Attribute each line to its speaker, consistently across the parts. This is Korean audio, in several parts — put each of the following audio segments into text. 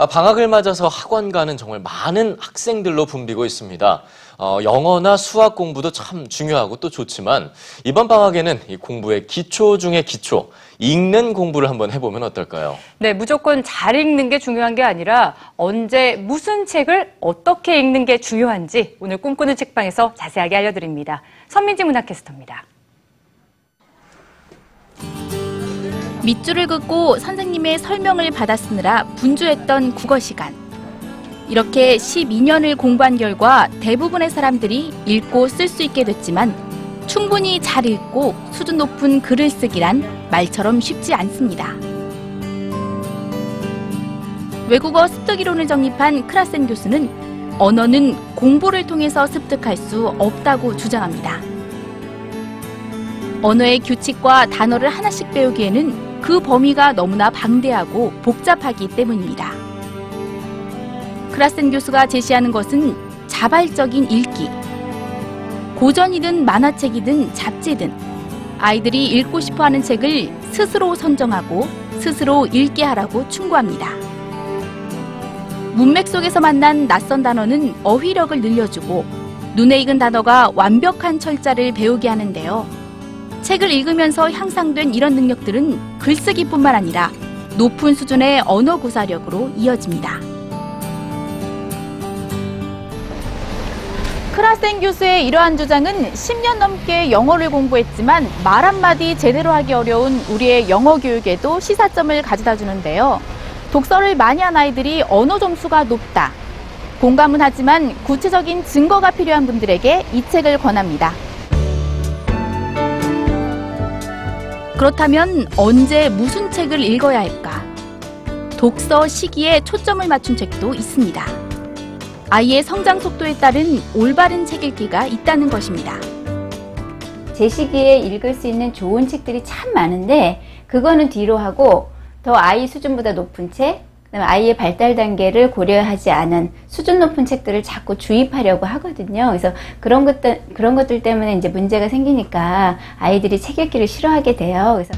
Speaker 1: 아, 방학을 맞아서 학원 가는 정말 많은 학생들로 붐비고 있습니다. 어, 영어나 수학 공부도 참 중요하고 또 좋지만 이번 방학에는 이 공부의 기초 중의 기초, 읽는 공부를 한번 해보면 어떨까요?
Speaker 2: 네, 무조건 잘 읽는 게 중요한 게 아니라 언제 무슨 책을 어떻게 읽는 게 중요한지 오늘 꿈꾸는 책방에서 자세하게 알려드립니다. 선민지 문학캐스터입니다.
Speaker 3: 밑줄을 긋고 선생님의 설명을 받아 쓰느라 분주했던 국어 시간. 이렇게 12년을 공부한 결과 대부분의 사람들이 읽고 쓸 수 있게 됐지만 충분히 잘 읽고 수준 높은 글을 쓰기란 말처럼 쉽지 않습니다. 외국어 습득 이론을 정립한 크라센 교수는 언어는 공부를 통해서 습득할 수 없다고 주장합니다. 언어의 규칙과 단어를 하나씩 배우기에는 그 범위가 너무나 방대하고 복잡하기 때문입니다. 크라센 교수가 제시하는 것은 자발적인 읽기. 고전이든 만화책이든 잡지든 아이들이 읽고 싶어 하는 책을 스스로 선정하고 스스로 읽게 하라고 충고합니다. 문맥 속에서 만난 낯선 단어는 어휘력을 늘려주고 눈에 익은 단어가 완벽한 철자를 배우게 하는데요. 책을 읽으면서 향상된 이런 능력들은 글쓰기뿐만 아니라 높은 수준의 언어 구사력으로 이어집니다. 크라센 교수의 이러한 주장은 10년 넘게 영어를 공부했지만 말 한마디 제대로 하기 어려운 우리의 영어 교육에도 시사점을 가져다 주는데요. 독서를 많이 한 아이들이 언어 점수가 높다. 공감은 하지만 구체적인 증거가 필요한 분들에게 이 책을 권합니다. 그렇다면 언제 무슨 책을 읽어야 할까? 독서 시기에 초점을 맞춘 책도 있습니다. 아이의 성장 속도에 따른 올바른 책 읽기가 있다는 것입니다.
Speaker 4: 제 시기에 읽을 수 있는 좋은 책들이 참 많은데 그거는 뒤로 하고 더 아이 수준보다 높은 책, 아이의 발달 단계를 고려하지 않은 수준 높은 책들을 자꾸 주입하려고 하거든요. 그래서 그런 것들 그런 것들 때문에 이제 문제가 생기니까 아이들이 책 읽기를 싫어하게 돼요. 그래서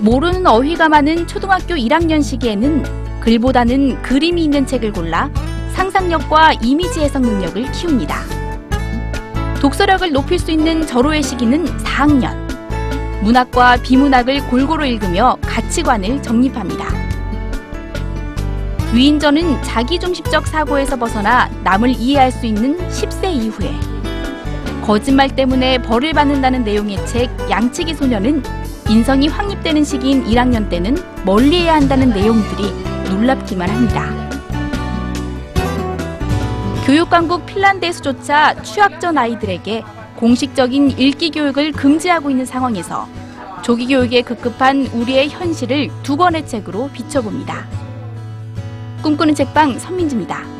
Speaker 3: 모르는 어휘가 많은 초등학교 1학년 시기에는 글보다는 그림이 있는 책을 골라 상상력과 이미지 해석 능력을 키웁니다. 독서력을 높일 수 있는 절호의 시기는 4학년. 문학과 비문학을 골고루 읽으며 가치관을 정립합니다. 위인전은 자기중심적 사고에서 벗어나 남을 이해할 수 있는 10세 이후에 거짓말 때문에 벌을 받는다는 내용의 책 양치기 소녀는 인성이 확립되는 시기인 1학년 때는 멀리해야 한다는 내용들이 놀랍기만 합니다. 교육강국 핀란드에서조차 취학 전 아이들에게 공식적인 읽기 교육을 금지하고 있는 상황에서 조기 교육에 급급한 우리의 현실을 두 권의 책으로 비춰봅니다. 꿈꾸는 책방 선민지입니다.